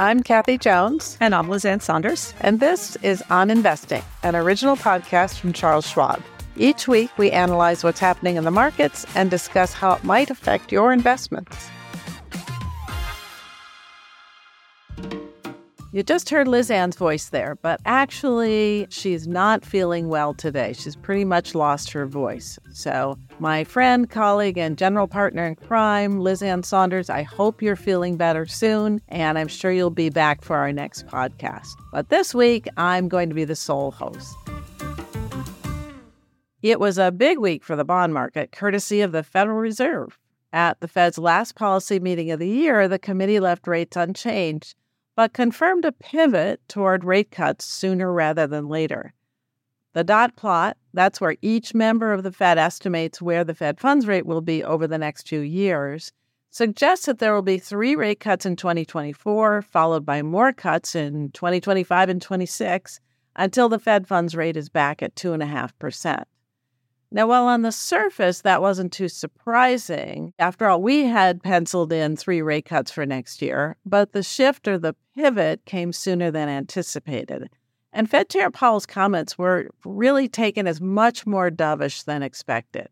I'm Kathy Jones. And I'm Liz Ann Sonders. And this is On Investing, an original podcast from Charles Schwab. Each week, we analyze what's happening in the markets and discuss how it might affect your investments. You just heard Liz Ann's voice there, but actually, she's not feeling well today. She's pretty much lost her voice. So, my friend, colleague, and general partner in crime, Liz Ann Sonders, I hope you're feeling better soon, and I'm sure you'll be back for our next podcast. But this week, I'm going to be the sole host. It was a big week for the bond market, courtesy of the Federal Reserve. At the Fed's last policy meeting of the year, the committee left rates unchanged but confirmed a pivot toward rate cuts sooner rather than later. The dot plot, that's where each member of the Fed estimates where the Fed funds rate will be over the next few years, suggests that there will be three rate cuts in 2024, followed by more cuts in 2025 and 26, until the Fed funds rate is back at 2.5%. Now, while on the surface that wasn't too surprising, after all, we had penciled in three rate cuts for next year, but the shift or the pivot came sooner than anticipated. And Fed Chair Powell's comments were really taken as much more dovish than expected.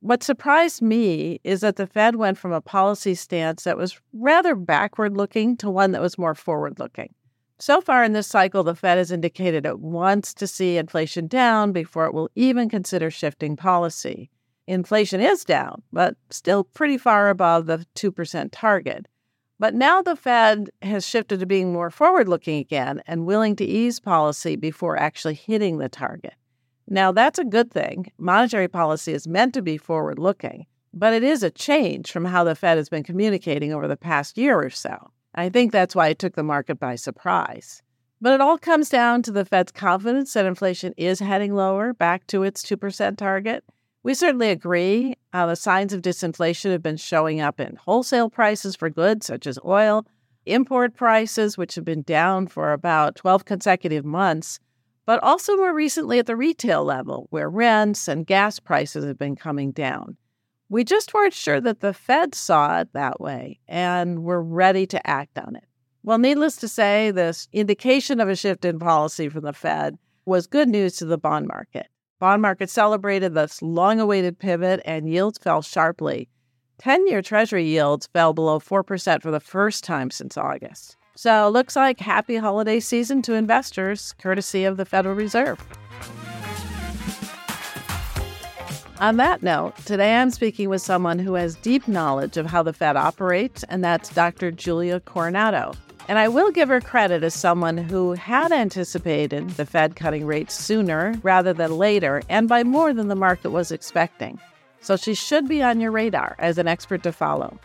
What surprised me is that the Fed went from a policy stance that was rather backward looking to one that was more forward looking. So far in this cycle, the Fed has indicated it wants to see inflation down before it will even consider shifting policy. Inflation is down, but still pretty far above the 2% target. But now the Fed has shifted to being more forward looking again and willing to ease policy before actually hitting the target. Now, that's a good thing. Monetary policy is meant to be forward looking, but it is a change from how the Fed has been communicating over the past year or so. I think that's why it took the market by surprise. But it all comes down to the Fed's confidence that inflation is heading lower back to its 2% target. We certainly agree. Uh, the signs of disinflation have been showing up in wholesale prices for goods such as oil, import prices, which have been down for about 12 consecutive months, but also more recently at the retail level, where rents and gas prices have been coming down. We just weren't sure that the Fed saw it that way and were ready to act on it. Well, needless to say, this indication of a shift in policy from the Fed was good news to the bond market. Bond market celebrated this long-awaited pivot and yields fell sharply. 10-year treasury yields fell below 4% for the first time since August. So, looks like happy holiday season to investors courtesy of the Federal Reserve. On that note, today I'm speaking with someone who has deep knowledge of how the Fed operates, and that's Dr. Julia Coronado. And I will give her credit as someone who had anticipated the Fed cutting rates sooner rather than later, and by more than the market was expecting. So she should be on your radar as an expert to follow.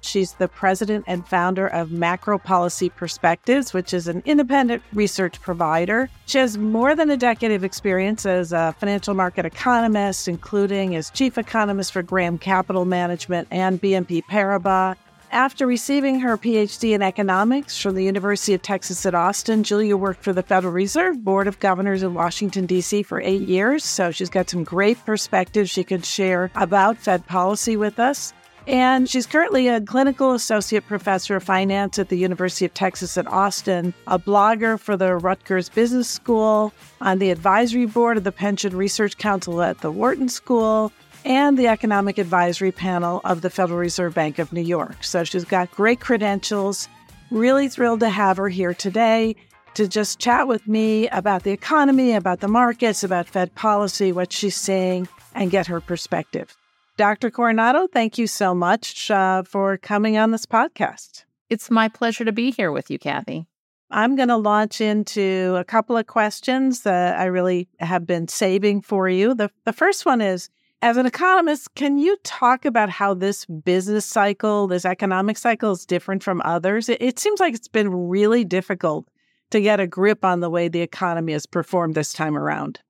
She's the president and founder of Macropolicy Perspectives, which is an independent research provider. She has more than a decade of experience as a financial market economist, including as chief economist for Graham Capital Management and BNP Paribas. After receiving her PhD in economics from the University of Texas at Austin, Julia worked for the Federal Reserve Board of Governors in Washington, D.C. for eight years. So she's got some great perspectives she can share about Fed policy with us. And she's currently a clinical associate professor of finance at the University of Texas at Austin, a blogger for the Rutgers Business School, on the advisory board of the Pension Research Council at the Wharton School, and the economic advisory panel of the Federal Reserve Bank of New York. So she's got great credentials. Really thrilled to have her here today to just chat with me about the economy, about the markets, about Fed policy, what she's seeing, and get her perspective. Dr. Coronado, thank you so much uh, for coming on this podcast. It's my pleasure to be here with you, Kathy. I'm going to launch into a couple of questions that I really have been saving for you. The, the first one is As an economist, can you talk about how this business cycle, this economic cycle, is different from others? It, it seems like it's been really difficult to get a grip on the way the economy has performed this time around.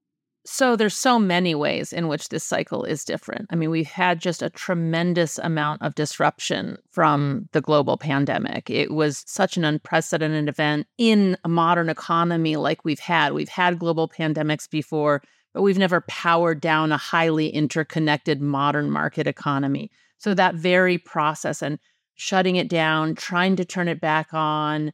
So there's so many ways in which this cycle is different. I mean, we've had just a tremendous amount of disruption from the global pandemic. It was such an unprecedented event in a modern economy like we've had. We've had global pandemics before, but we've never powered down a highly interconnected modern market economy. So that very process and shutting it down, trying to turn it back on,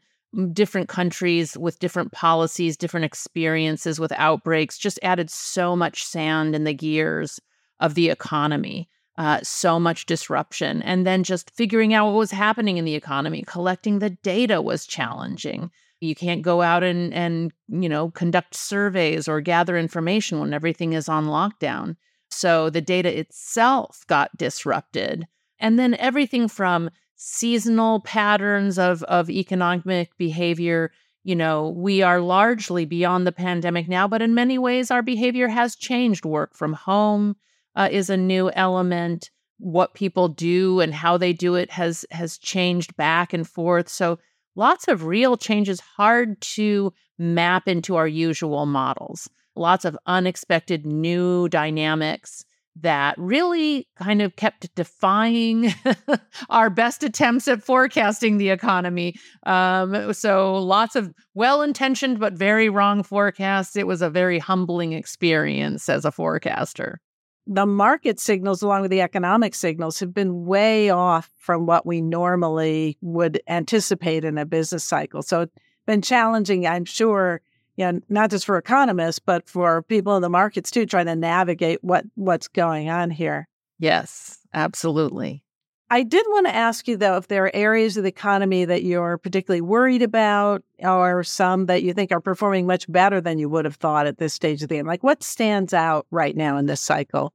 different countries with different policies, different experiences with outbreaks just added so much sand in the gears of the economy. Uh, so much disruption. And then just figuring out what was happening in the economy, collecting the data was challenging. You can't go out and, and you know conduct surveys or gather information when everything is on lockdown. So the data itself got disrupted. And then everything from seasonal patterns of, of economic behavior. You know, we are largely beyond the pandemic now, but in many ways, our behavior has changed. Work from home uh, is a new element. What people do and how they do it has has changed back and forth. So lots of real changes, hard to map into our usual models. Lots of unexpected new dynamics that really kind of kept defying our best attempts at forecasting the economy. Um, so lots of well intentioned but very wrong forecasts. It was a very humbling experience as a forecaster. The market signals, along with the economic signals, have been way off from what we normally would anticipate in a business cycle. So it's been challenging, I'm sure, you know, not just for economists, but for people in the markets too, trying to navigate what what's going on here. Yes, absolutely. I did want to ask you though if there are areas of the economy that you're particularly worried about, or some that you think are performing much better than you would have thought at this stage of the game. Like what stands out right now in this cycle?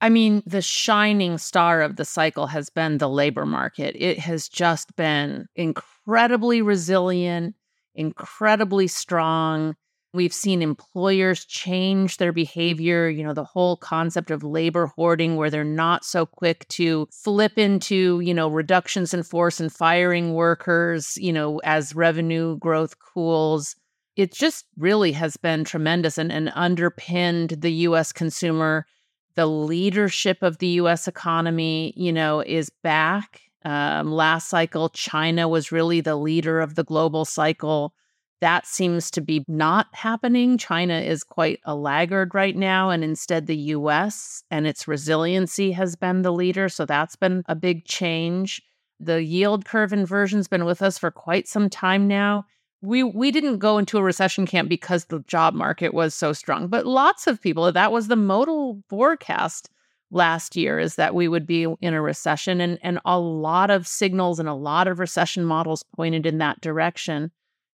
I mean, the shining star of the cycle has been the labor market. It has just been incredibly resilient incredibly strong. We've seen employers change their behavior, you know, the whole concept of labor hoarding, where they're not so quick to flip into, you know, reductions in force and firing workers, you know, as revenue growth cools. It just really has been tremendous and, and underpinned the US consumer. The leadership of the US economy, you know, is back um, last cycle, China was really the leader of the global cycle. That seems to be not happening. China is quite a laggard right now, and instead, the US and its resiliency has been the leader. So that's been a big change. The yield curve inversion's been with us for quite some time now. We we didn't go into a recession camp because the job market was so strong, but lots of people that was the modal forecast last year is that we would be in a recession and and a lot of signals and a lot of recession models pointed in that direction.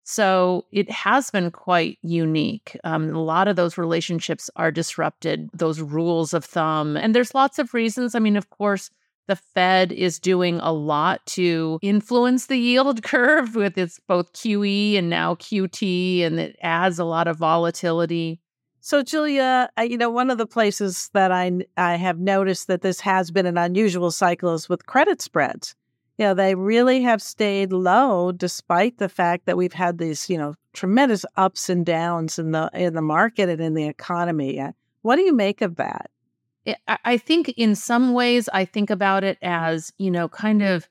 So it has been quite unique. Um, a lot of those relationships are disrupted those rules of thumb and there's lots of reasons. I mean of course the Fed is doing a lot to influence the yield curve with its both QE and now QT, and it adds a lot of volatility. So, Julia, you know, one of the places that I I have noticed that this has been an unusual cycle is with credit spreads. You know, they really have stayed low despite the fact that we've had these, you know, tremendous ups and downs in the in the market and in the economy. Uh, what do you make of that? I think in some ways I think about it as, you know, kind of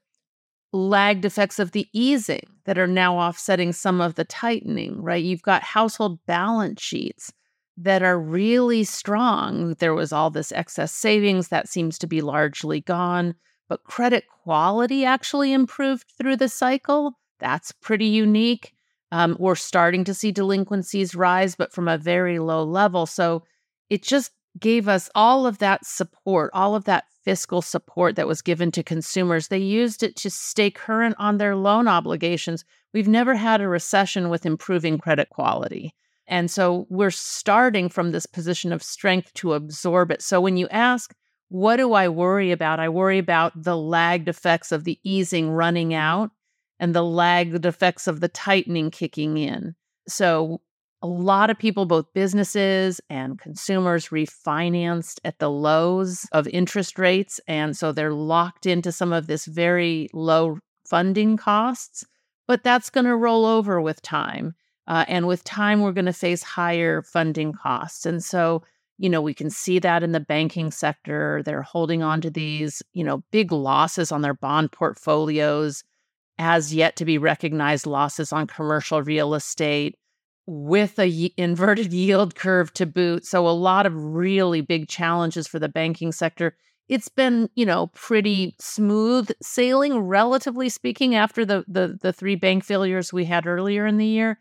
lagged effects of the easing that are now offsetting some of the tightening, right? You've got household balance sheets that are really strong. There was all this excess savings that seems to be largely gone, but credit quality actually improved through the cycle. That's pretty unique. Um, we're starting to see delinquencies rise, but from a very low level. So it just gave us all of that support, all of that fiscal support that was given to consumers. They used it to stay current on their loan obligations. We've never had a recession with improving credit quality. And so we're starting from this position of strength to absorb it. So when you ask, what do I worry about? I worry about the lagged effects of the easing running out and the lagged effects of the tightening kicking in. So a lot of people, both businesses and consumers, refinanced at the lows of interest rates. And so they're locked into some of this very low funding costs. But that's going to roll over with time. Uh, and with time, we're going to face higher funding costs. And so, you know, we can see that in the banking sector. They're holding on to these, you know, big losses on their bond portfolios, as yet to be recognized losses on commercial real estate with a y- inverted yield curve to boot. So a lot of really big challenges for the banking sector. it's been, you know, pretty smooth sailing, relatively speaking, after the the the three bank failures we had earlier in the year.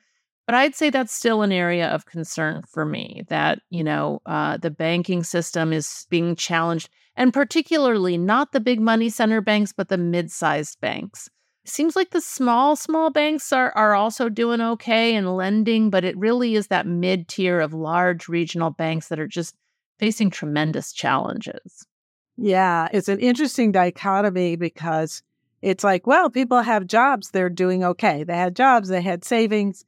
But I'd say that's still an area of concern for me that, you know, uh, the banking system is being challenged, and particularly not the big money center banks, but the mid sized banks. Seems like the small, small banks are, are also doing okay and lending, but it really is that mid tier of large regional banks that are just facing tremendous challenges. Yeah, it's an interesting dichotomy because it's like, well, people have jobs, they're doing okay. They had jobs, they had savings,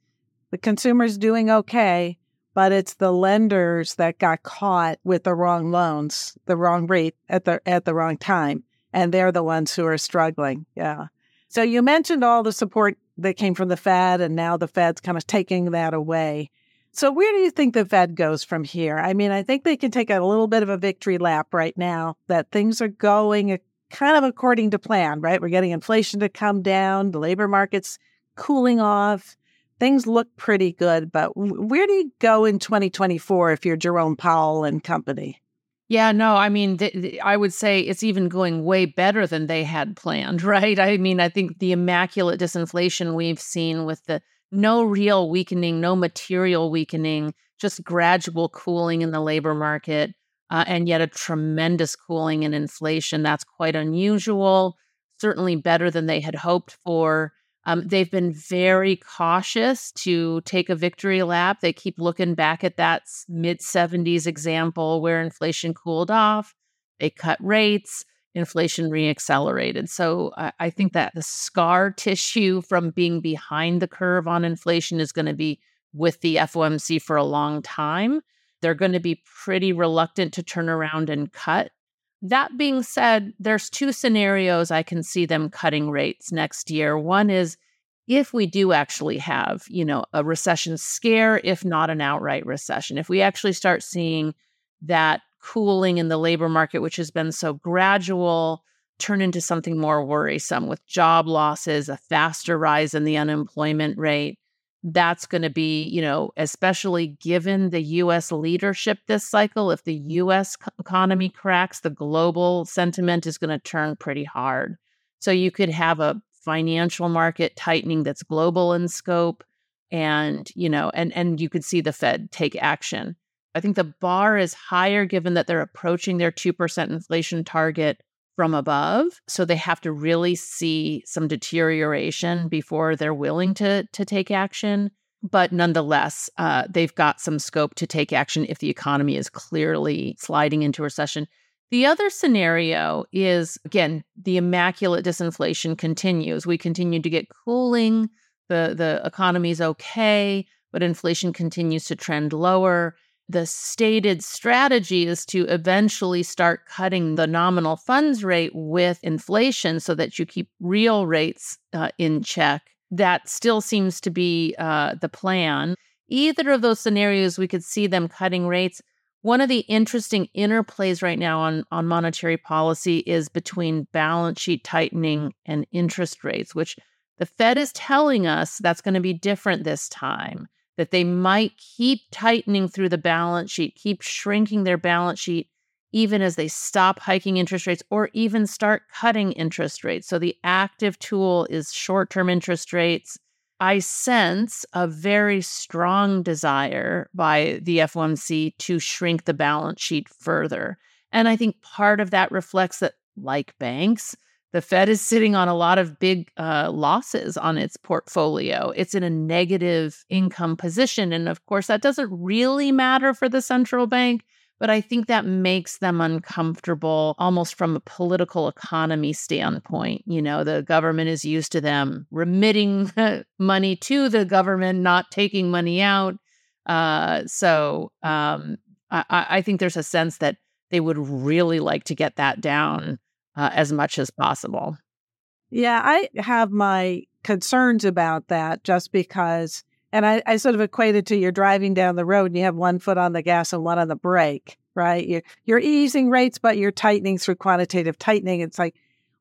the consumer's doing okay, but it's the lenders that got caught with the wrong loans, the wrong rate at the at the wrong time, and they're the ones who are struggling. Yeah. So you mentioned all the support that came from the Fed, and now the Fed's kind of taking that away. So, where do you think the Fed goes from here? I mean, I think they can take a little bit of a victory lap right now that things are going kind of according to plan, right? We're getting inflation to come down, the labor market's cooling off. Things look pretty good, but where do you go in 2024 if you're Jerome Powell and company? Yeah, no, I mean, th- th- I would say it's even going way better than they had planned, right? I mean, I think the immaculate disinflation we've seen with the no real weakening, no material weakening, just gradual cooling in the labor market, uh, and yet a tremendous cooling in inflation. That's quite unusual, certainly better than they had hoped for. Um, they've been very cautious to take a victory lap. They keep looking back at that mid 70s example where inflation cooled off. They cut rates inflation reaccelerated. So I, I think that the scar tissue from being behind the curve on inflation is going to be with the FOMC for a long time. They're going to be pretty reluctant to turn around and cut. That being said, there's two scenarios I can see them cutting rates next year. One is if we do actually have, you know, a recession scare, if not an outright recession, if we actually start seeing that cooling in the labor market, which has been so gradual, turn into something more worrisome with job losses, a faster rise in the unemployment rate. That's going to be, you know, especially given the US leadership this cycle, if the US economy cracks, the global sentiment is going to turn pretty hard. So you could have a financial market tightening that's global in scope and, you know, and and you could see the Fed take action. I think the bar is higher given that they're approaching their 2% inflation target from above. So they have to really see some deterioration before they're willing to, to take action. But nonetheless, uh, they've got some scope to take action if the economy is clearly sliding into recession. The other scenario is again, the immaculate disinflation continues. We continue to get cooling, the, the economy's okay, but inflation continues to trend lower the stated strategy is to eventually start cutting the nominal funds rate with inflation so that you keep real rates uh, in check. That still seems to be uh, the plan. Either of those scenarios, we could see them cutting rates. One of the interesting interplays right now on, on monetary policy is between balance sheet tightening and interest rates, which the Fed is telling us that's going to be different this time that they might keep tightening through the balance sheet, keep shrinking their balance sheet, even as they stop hiking interest rates or even start cutting interest rates. So the active tool is short term interest rates. I sense a very strong desire by the FOMC to shrink the balance sheet further. And I think part of that reflects that, like banks, the Fed is sitting on a lot of big uh, losses on its portfolio. It's in a negative income position. And of course, that doesn't really matter for the central bank, but I think that makes them uncomfortable almost from a political economy standpoint. You know, the government is used to them remitting money to the government, not taking money out. Uh, so um, I, I think there's a sense that they would really like to get that down uh, as much as possible. Yeah, I have my concerns about that just because, and I, I sort of equate it to you're driving down the road and you have one foot on the gas and one on the brake, right? You're, you're easing rates, but you're tightening through quantitative tightening. It's like,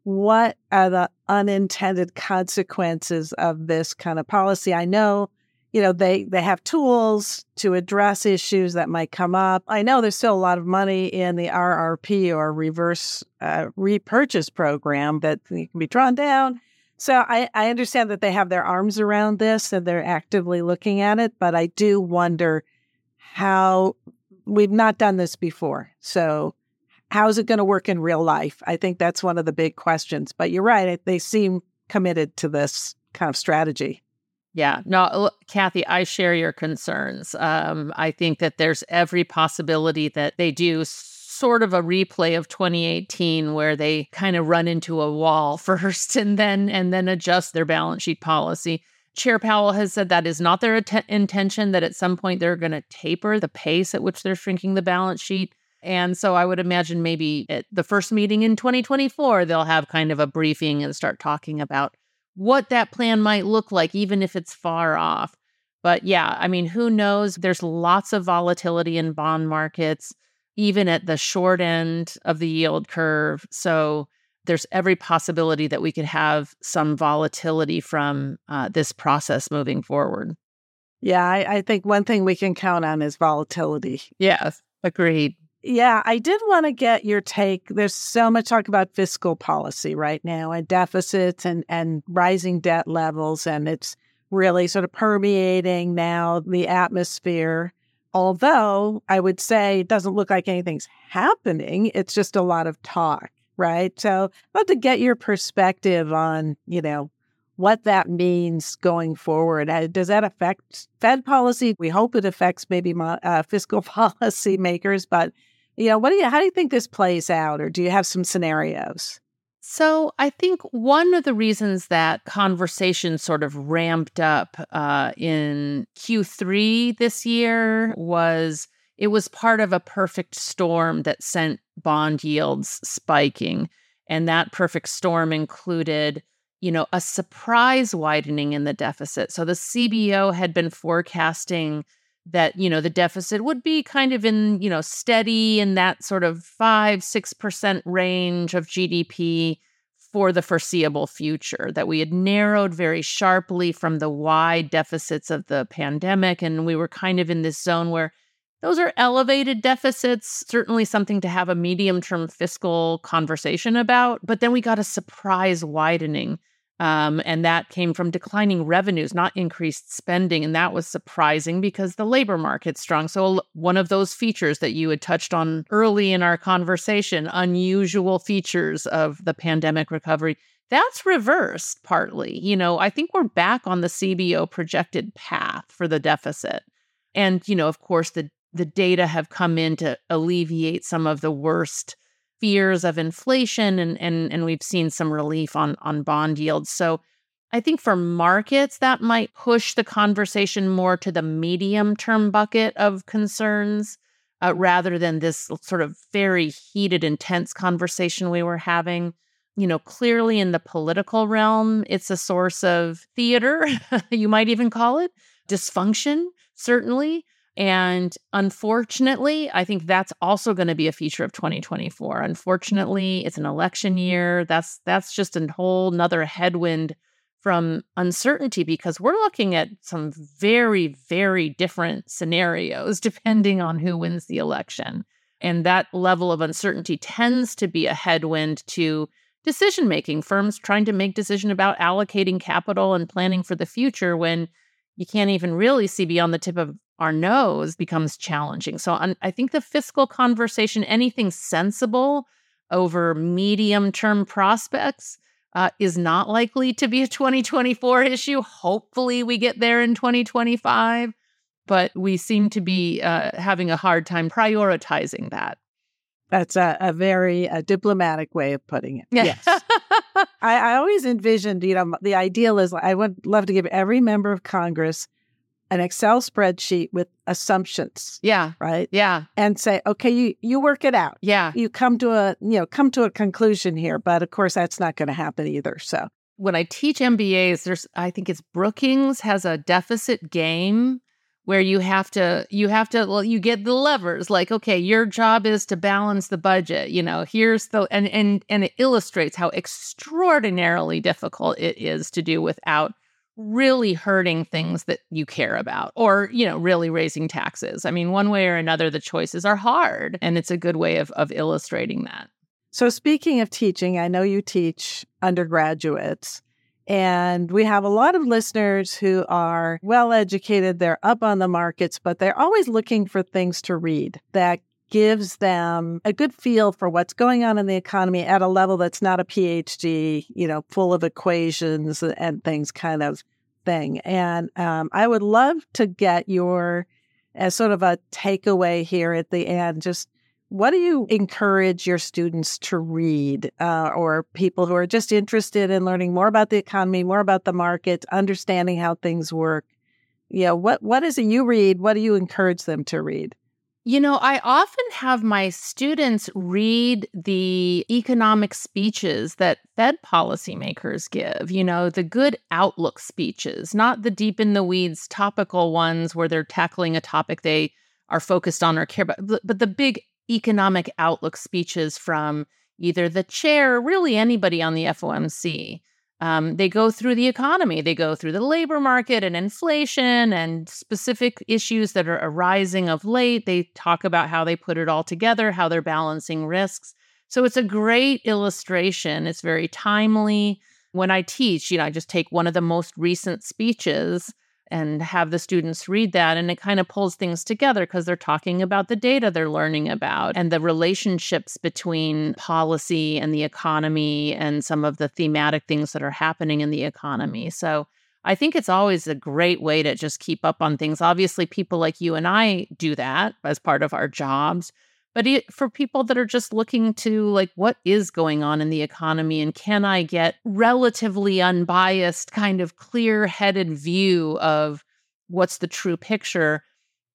what are the unintended consequences of this kind of policy? I know you know they they have tools to address issues that might come up. I know there's still a lot of money in the rrp or reverse uh, repurchase program that can be drawn down. So I, I understand that they have their arms around this and they're actively looking at it but i do wonder how we've not done this before. So how is it going to work in real life? I think that's one of the big questions but you're right they seem committed to this kind of strategy yeah, no, Kathy, I share your concerns. Um, I think that there's every possibility that they do sort of a replay of 2018 where they kind of run into a wall first and then and then adjust their balance sheet policy. Chair Powell has said that is not their at- intention that at some point they're going to taper the pace at which they're shrinking the balance sheet. And so I would imagine maybe at the first meeting in 2024 they'll have kind of a briefing and start talking about what that plan might look like, even if it's far off. But yeah, I mean, who knows? There's lots of volatility in bond markets, even at the short end of the yield curve. So there's every possibility that we could have some volatility from uh, this process moving forward. Yeah, I, I think one thing we can count on is volatility. Yes, agreed. Yeah, I did want to get your take. There's so much talk about fiscal policy right now and deficits and, and rising debt levels. And it's really sort of permeating now the atmosphere. Although I would say it doesn't look like anything's happening, it's just a lot of talk, right? So I'd love to get your perspective on, you know, what that means going forward. Uh, does that affect Fed policy? We hope it affects maybe uh, fiscal policy makers, but you know, what do you, how do you think this plays out? Or do you have some scenarios? So I think one of the reasons that conversation sort of ramped up uh, in Q3 this year was it was part of a perfect storm that sent bond yields spiking. And that perfect storm included, you know, a surprise widening in the deficit. So the CBO had been forecasting that you know the deficit would be kind of in you know steady in that sort of 5 6% range of GDP for the foreseeable future that we had narrowed very sharply from the wide deficits of the pandemic and we were kind of in this zone where those are elevated deficits certainly something to have a medium term fiscal conversation about but then we got a surprise widening um, and that came from declining revenues, not increased spending. And that was surprising because the labor market's strong. So, one of those features that you had touched on early in our conversation, unusual features of the pandemic recovery, that's reversed partly. You know, I think we're back on the CBO projected path for the deficit. And, you know, of course, the, the data have come in to alleviate some of the worst fears of inflation and and and we've seen some relief on on bond yields. So I think for markets that might push the conversation more to the medium term bucket of concerns uh, rather than this sort of very heated intense conversation we were having. You know, clearly in the political realm, it's a source of theater, you might even call it, dysfunction, certainly. And unfortunately, I think that's also going to be a feature of 2024. Unfortunately, mm-hmm. it's an election year. That's that's just a whole nother headwind from uncertainty because we're looking at some very, very different scenarios depending on who wins the election. And that level of uncertainty tends to be a headwind to decision making, firms trying to make decision about allocating capital and planning for the future when you can't even really see beyond the tip of our nose becomes challenging. So I think the fiscal conversation, anything sensible over medium term prospects, uh, is not likely to be a 2024 issue. Hopefully, we get there in 2025, but we seem to be uh, having a hard time prioritizing that. That's a, a very a diplomatic way of putting it. Yes. I, I always envisioned, you know, the ideal is I would love to give every member of Congress an Excel spreadsheet with assumptions. Yeah. Right. Yeah. And say, okay, you you work it out. Yeah. You come to a you know come to a conclusion here, but of course that's not going to happen either. So when I teach MBAs, there's I think it's Brookings has a deficit game where you have to you have to well you get the levers like okay your job is to balance the budget you know here's the and and and it illustrates how extraordinarily difficult it is to do without really hurting things that you care about or you know really raising taxes. I mean one way or another the choices are hard and it's a good way of, of illustrating that. So speaking of teaching i know you teach undergraduates and we have a lot of listeners who are well educated they're up on the markets but they're always looking for things to read that gives them a good feel for what's going on in the economy at a level that's not a PhD, you know, full of equations and things kind of thing. And um, I would love to get your, as sort of a takeaway here at the end, just what do you encourage your students to read uh, or people who are just interested in learning more about the economy, more about the market, understanding how things work? Yeah, what, what is it you read? What do you encourage them to read? You know, I often have my students read the economic speeches that Fed policymakers give, you know, the good outlook speeches, not the deep in the weeds topical ones where they're tackling a topic they are focused on or care about, but the big economic outlook speeches from either the chair, or really anybody on the FOMC. Um, they go through the economy, they go through the labor market and inflation and specific issues that are arising of late. They talk about how they put it all together, how they're balancing risks. So it's a great illustration. It's very timely. When I teach, you know, I just take one of the most recent speeches and have the students read that and it kind of pulls things together because they're talking about the data they're learning about and the relationships between policy and the economy and some of the thematic things that are happening in the economy so I think it's always a great way to just keep up on things. Obviously, people like you and I do that as part of our jobs. But for people that are just looking to like what is going on in the economy and can I get relatively unbiased kind of clear-headed view of what's the true picture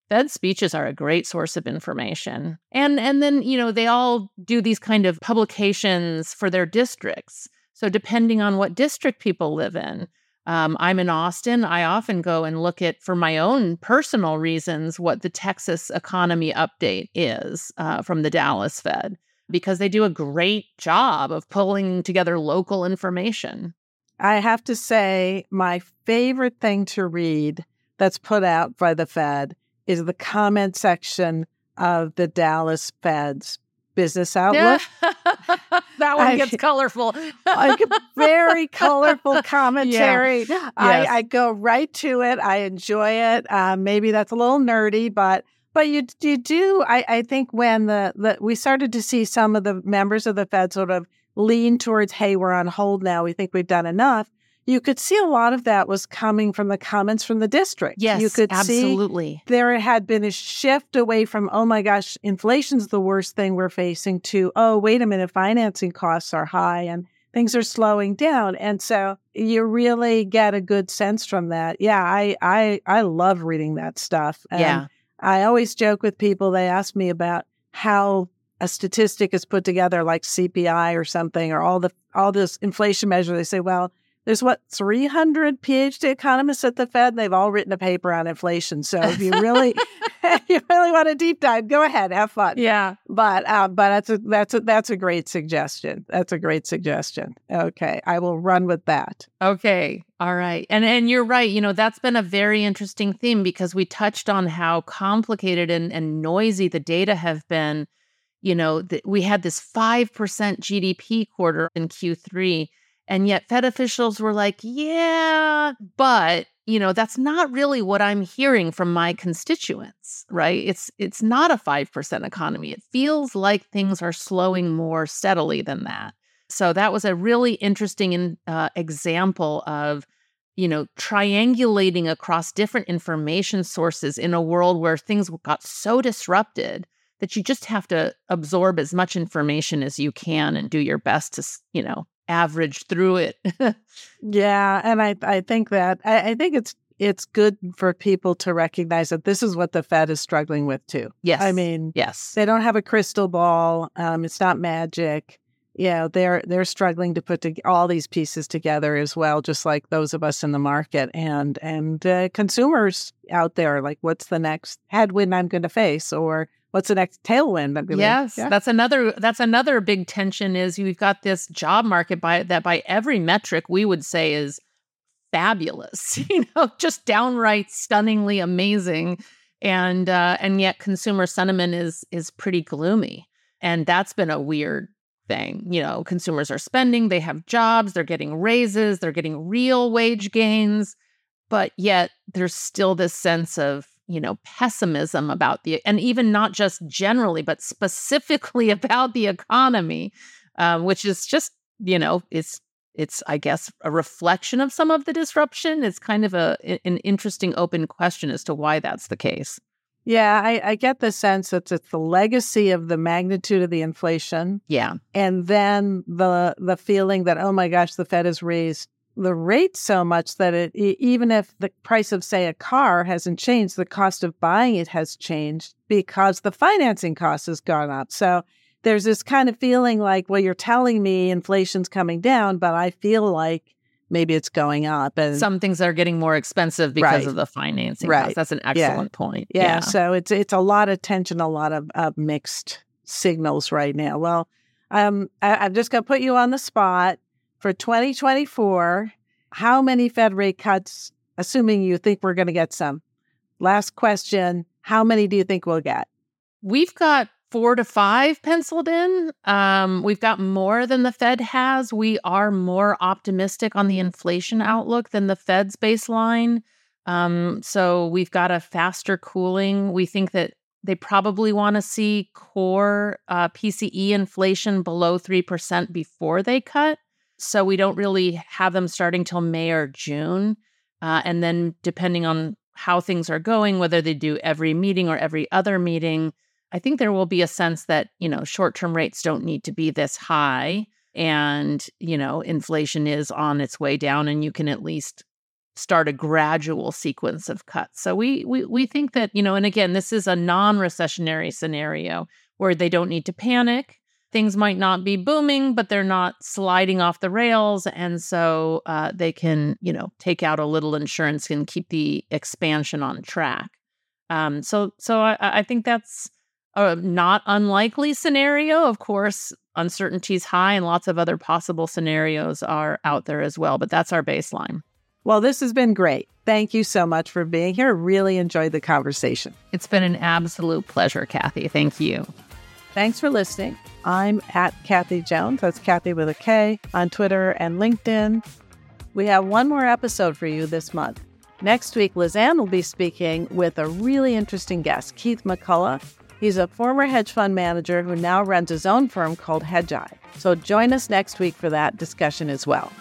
Fed speeches are a great source of information. And and then, you know, they all do these kind of publications for their districts. So depending on what district people live in, um, I'm in Austin. I often go and look at, for my own personal reasons, what the Texas economy update is uh, from the Dallas Fed, because they do a great job of pulling together local information. I have to say, my favorite thing to read that's put out by the Fed is the comment section of the Dallas Fed's business outlook. that one gets colorful. like very colorful commentary. Yeah. Yes. I, I, go right to it. I enjoy it. Um, maybe that's a little nerdy, but but you you do. I, I think when the, the we started to see some of the members of the Fed sort of lean towards, hey, we're on hold now. We think we've done enough you could see a lot of that was coming from the comments from the district. Yes, you could absolutely. there had been a shift away from, oh my gosh, inflation's the worst thing we're facing, to, oh, wait a minute, financing costs are high and things are slowing down. And so you really get a good sense from that. Yeah, I I I love reading that stuff. And yeah. I always joke with people, they ask me about how a statistic is put together like CPI or something or all the all this inflation measure. They say, well, there's what 300 PhD economists at the Fed. and They've all written a paper on inflation. So if you really, you really want a deep dive, go ahead, have fun. Yeah, but uh, but that's a that's a that's a great suggestion. That's a great suggestion. Okay, I will run with that. Okay, all right, and and you're right. You know that's been a very interesting theme because we touched on how complicated and, and noisy the data have been. You know, th- we had this five percent GDP quarter in Q3 and yet Fed officials were like, yeah, but you know, that's not really what I'm hearing from my constituents, right? It's it's not a 5% economy. It feels like things are slowing more steadily than that. So that was a really interesting uh, example of you know, triangulating across different information sources in a world where things got so disrupted that you just have to absorb as much information as you can and do your best to, you know, average through it. yeah, and I I think that I, I, think it's it's good for people to recognize that this is what the Fed is struggling with too. Yes, I mean, yes, they don't have a crystal ball. Um, it's not magic. Yeah, they're they're struggling to put to, all these pieces together as well, just like those of us in the market and and uh, consumers out there. Like, what's the next headwind I'm going to face, or what's the next tailwind? I'm yes, yeah. that's another that's another big tension. Is you've got this job market by that by every metric we would say is fabulous, you know, just downright stunningly amazing. And uh, and yet consumer sentiment is is pretty gloomy. And that's been a weird thing. You know, consumers are spending, they have jobs, they're getting raises, they're getting real wage gains, but yet there's still this sense of, you know, pessimism about the, and even not just generally, but specifically about the economy, um, which is just, you know, it's, it's, I guess, a reflection of some of the disruption. It's kind of a an interesting open question as to why that's the case. Yeah, I, I, get the sense that it's the legacy of the magnitude of the inflation. Yeah. And then the the feeling that, oh my gosh, the Fed has raised the rate so much that it even if the price of say a car hasn't changed, the cost of buying it has changed because the financing cost has gone up. So there's this kind of feeling like, well, you're telling me inflation's coming down, but I feel like maybe it's going up and some things are getting more expensive because right. of the financing right. Costs. That's an excellent yeah. point. Yeah. yeah. So it's it's a lot of tension, a lot of, of mixed signals right now. Well, um, I, I'm just going to put you on the spot for 2024. How many Fed rate cuts, assuming you think we're going to get some? Last question: How many do you think we'll get? We've got four to five penciled in. Um, we've got more than the Fed has. We are more optimistic on the inflation outlook than the Fed's baseline. Um, so we've got a faster cooling. We think that they probably want to see core uh, PCE inflation below 3% before they cut. So we don't really have them starting till May or June. Uh, and then, depending on how things are going, whether they do every meeting or every other meeting, I think there will be a sense that, you know, short term rates don't need to be this high. And, you know, inflation is on its way down, and you can at least start a gradual sequence of cuts. So we we we think that, you know, and again, this is a non-recessionary scenario where they don't need to panic. Things might not be booming, but they're not sliding off the rails, and so uh, they can, you know, take out a little insurance and keep the expansion on track. Um, so, so I, I think that's a not unlikely scenario. Of course, uncertainty's high and lots of other possible scenarios are out there as well, but that's our baseline. Well, this has been great. Thank you so much for being here. Really enjoyed the conversation. It's been an absolute pleasure, Kathy. Thank you. Thanks for listening. I'm at Kathy Jones. That's Kathy with a K on Twitter and LinkedIn. We have one more episode for you this month. Next week, Liz Ann will be speaking with a really interesting guest, Keith McCullough, He's a former hedge fund manager who now runs his own firm called Hedgeye. So join us next week for that discussion as well.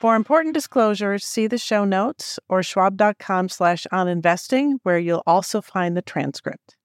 For important disclosures, see the show notes or schwab.com slash on investing, where you'll also find the transcript.